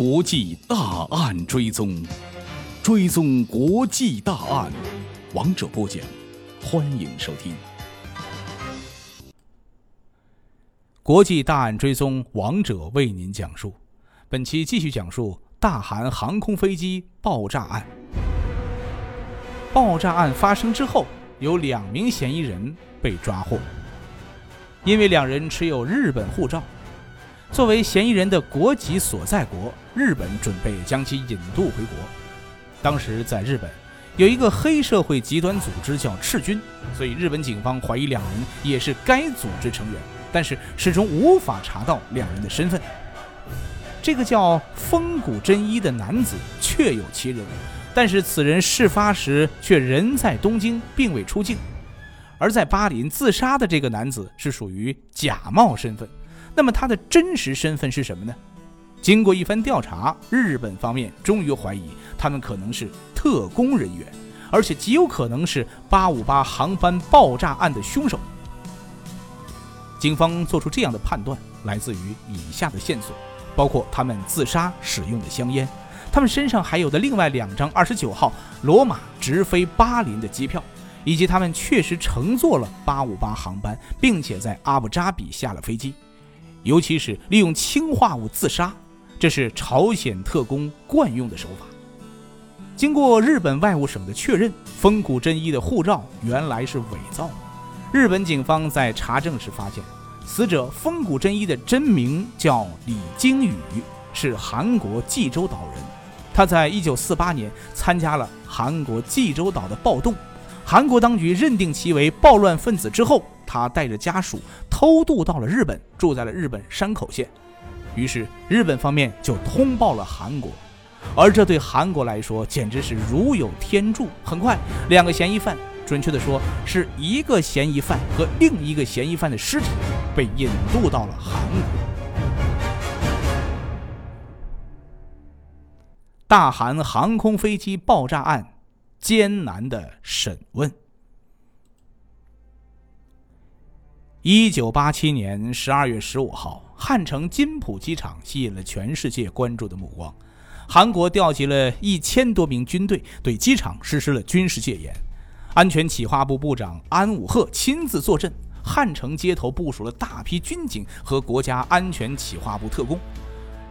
国际大案追踪，追踪国际大案，王者播讲，欢迎收听。国际大案追踪，王者为您讲述。本期继续讲述大韩航空飞机爆炸案。爆炸案发生之后，有两名嫌疑人被抓获，因为两人持有日本护照。作为嫌疑人的国籍所在国，日本准备将其引渡回国。当时在日本有一个黑社会极端组织叫赤军，所以日本警方怀疑两人也是该组织成员，但是始终无法查到两人的身份。这个叫风谷真一的男子确有其人，但是此人事发时却人在东京，并未出境；而在巴林自杀的这个男子是属于假冒身份。那么他的真实身份是什么呢？经过一番调查，日本方面终于怀疑他们可能是特工人员，而且极有可能是858航班爆炸案的凶手。警方做出这样的判断，来自于以下的线索，包括他们自杀使用的香烟，他们身上还有的另外两张29号罗马直飞巴林的机票，以及他们确实乘坐了858航班，并且在阿布扎比下了飞机。尤其是利用氰化物自杀，这是朝鲜特工惯用的手法。经过日本外务省的确认，丰谷真一的护照原来是伪造。日本警方在查证时发现，死者丰谷真一的真名叫李京宇，是韩国济州岛人。他在一九四八年参加了韩国济州岛的暴动，韩国当局认定其为暴乱分子之后。他带着家属偷渡到了日本，住在了日本山口县。于是日本方面就通报了韩国，而这对韩国来说简直是如有天助。很快，两个嫌疑犯，准确的说是一个嫌疑犯和另一个嫌疑犯的尸体，被引渡到了韩国。大韩航空飞机爆炸案艰难的审问。一九八七年十二月十五号，汉城金浦机场吸引了全世界关注的目光。韩国调集了一千多名军队，对机场实施了军事戒严。安全企划部部长安武赫亲自坐镇，汉城街头部署了大批军警和国家安全企划部特工。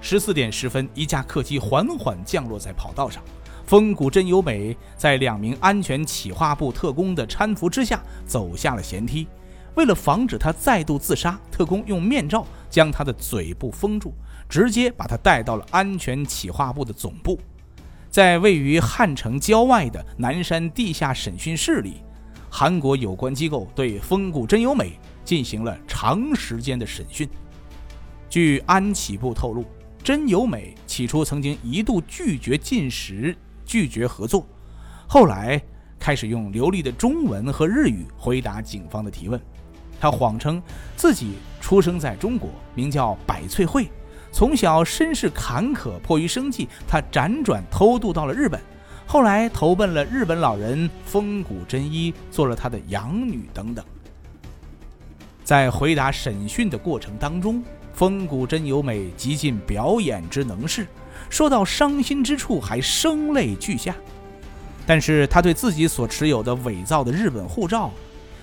十四点十分，一架客机缓缓降落在跑道上，风谷真由美在两名安全企划部特工的搀扶之下走下了舷梯。为了防止他再度自杀，特工用面罩将他的嘴部封住，直接把他带到了安全企划部的总部。在位于汉城郊外的南山地下审讯室里，韩国有关机构对风谷真由美进行了长时间的审讯。据安企部透露，真由美起初曾经一度拒绝进食、拒绝合作，后来开始用流利的中文和日语回答警方的提问。他谎称自己出生在中国，名叫百翠惠，从小身世坎坷，迫于生计，他辗转偷渡到了日本，后来投奔了日本老人风谷真一，做了他的养女等等。在回答审讯的过程当中，风谷真由美极尽表演之能事，说到伤心之处还声泪俱下，但是他对自己所持有的伪造的日本护照。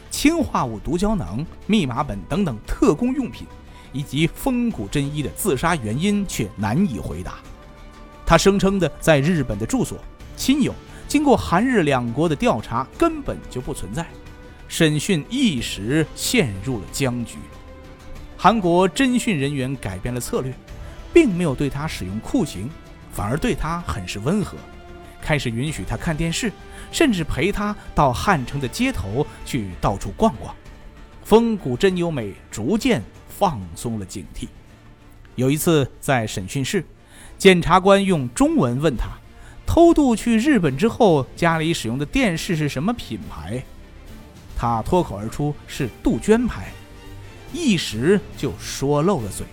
氰化物毒胶囊、密码本等等特工用品，以及风谷真一的自杀原因却难以回答。他声称的在日本的住所、亲友，经过韩日两国的调查，根本就不存在。审讯一时陷入了僵局。韩国侦讯人员改变了策略，并没有对他使用酷刑，反而对他很是温和。开始允许他看电视，甚至陪他到汉城的街头去到处逛逛。风谷真由美逐渐放松了警惕。有一次在审讯室，检察官用中文问他：“偷渡去日本之后，家里使用的电视是什么品牌？”他脱口而出是杜鹃牌，一时就说漏了嘴。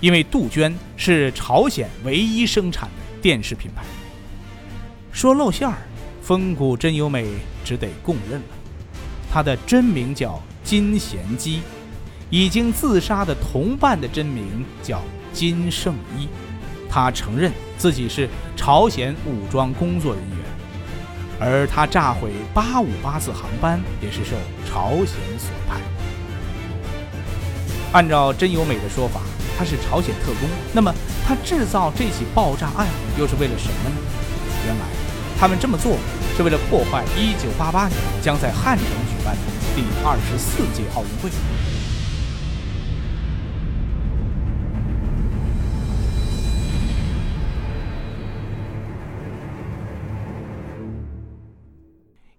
因为杜鹃是朝鲜唯一生产的电视品牌。说露馅儿，风谷真由美只得供认了。他的真名叫金贤基，已经自杀的同伴的真名叫金圣一。他承认自己是朝鲜武装工作人员，而他炸毁八五八次航班也是受朝鲜所派。按照真由美的说法，他是朝鲜特工。那么，他制造这起爆炸案又是为了什么呢？原来，他们这么做是为了破坏1988年将在汉城举办的第二十四届奥运会。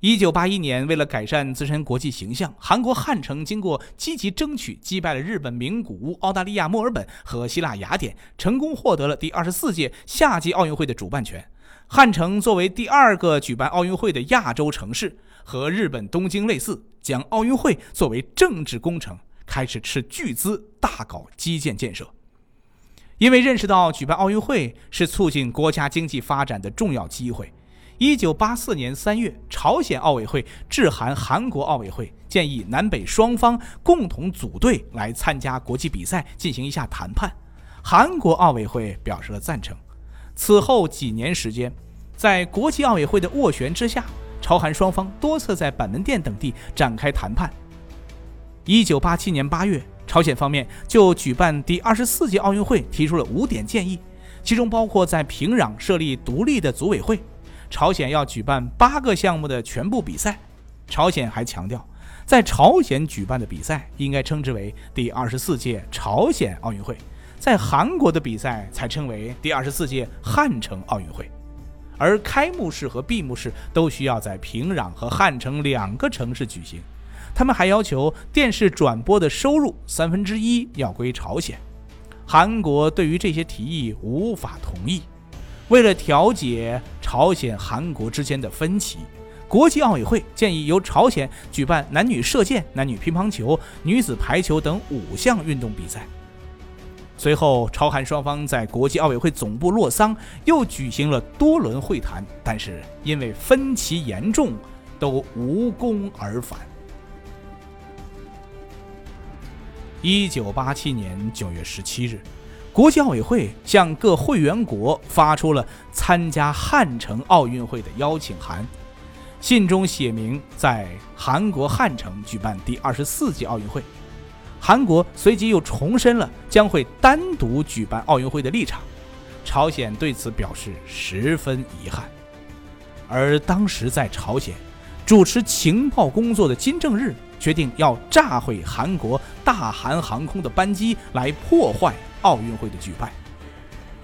一九八一年，为了改善自身国际形象，韩国汉城经过积极争取，击败了日本名古屋、澳大利亚墨尔本和希腊雅典，成功获得了第二十四届夏季奥运会的主办权。汉城作为第二个举办奥运会的亚洲城市，和日本东京类似，将奥运会作为政治工程，开始斥巨资大搞基建建设。因为认识到举办奥运会是促进国家经济发展的重要机会。一九八四年三月，朝鲜奥委会致函韩国奥委会，建议南北双方共同组队来参加国际比赛，进行一下谈判。韩国奥委会表示了赞成。此后几年时间，在国际奥委会的斡旋之下，朝韩双方多次在板门店等地展开谈判。一九八七年八月，朝鲜方面就举办第二十四届奥运会提出了五点建议，其中包括在平壤设立独立的组委会。朝鲜要举办八个项目的全部比赛，朝鲜还强调，在朝鲜举办的比赛应该称之为第二十四届朝鲜奥运会，在韩国的比赛才称为第二十四届汉城奥运会，而开幕式和闭幕式都需要在平壤和汉城两个城市举行。他们还要求电视转播的收入三分之一要归朝鲜。韩国对于这些提议无法同意。为了调解朝鲜、韩国之间的分歧，国际奥委会建议由朝鲜举办男女射箭、男女乒乓球、女子排球等五项运动比赛。随后，朝韩双方在国际奥委会总部洛桑又举行了多轮会谈，但是因为分歧严重，都无功而返。一九八七年九月十七日。国际奥委会向各会员国发出了参加汉城奥运会的邀请函，信中写明在韩国汉城举办第二十四届奥运会。韩国随即又重申了将会单独举办奥运会的立场。朝鲜对此表示十分遗憾。而当时在朝鲜主持情报工作的金正日决定要炸毁韩国大韩航空的班机，来破坏。奥运会的举办，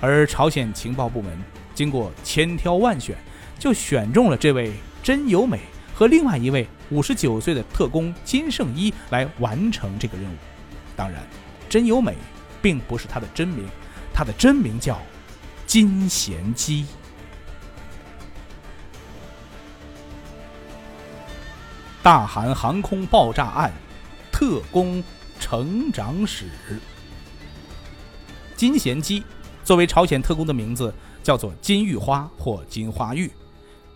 而朝鲜情报部门经过千挑万选，就选中了这位真由美和另外一位五十九岁的特工金圣一来完成这个任务。当然，真由美并不是他的真名，他的真名叫金贤基。大韩航空爆炸案，特工成长史。金贤基作为朝鲜特工的名字叫做金玉花或金花玉。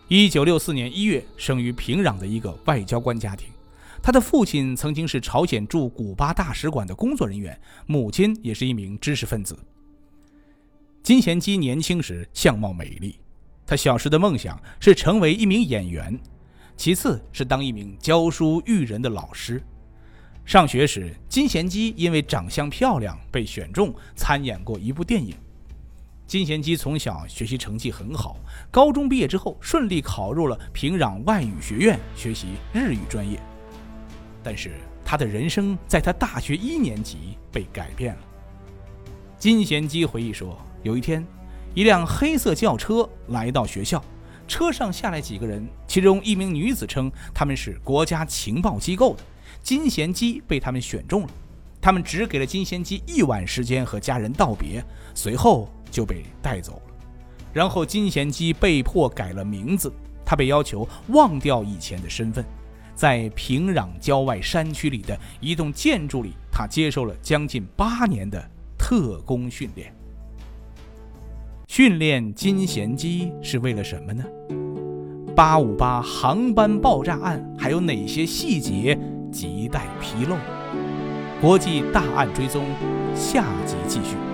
一九六四年一月生于平壤的一个外交官家庭，他的父亲曾经是朝鲜驻古巴大使馆的工作人员，母亲也是一名知识分子。金贤基年轻时相貌美丽，他小时的梦想是成为一名演员，其次是当一名教书育人的老师。上学时，金贤基因为长相漂亮被选中参演过一部电影。金贤基从小学习成绩很好，高中毕业之后顺利考入了平壤外语学院学习日语专业。但是他的人生在他大学一年级被改变了。金贤基回忆说，有一天，一辆黑色轿车来到学校，车上下来几个人，其中一名女子称他们是国家情报机构的。金贤基被他们选中了，他们只给了金贤基一晚时间和家人道别，随后就被带走了。然后金贤基被迫改了名字，他被要求忘掉以前的身份，在平壤郊外山区里的一栋建筑里，他接受了将近八年的特工训练。训练金贤基是为了什么呢？八五八航班爆炸案还有哪些细节？亟待披露。国际大案追踪，下集继续。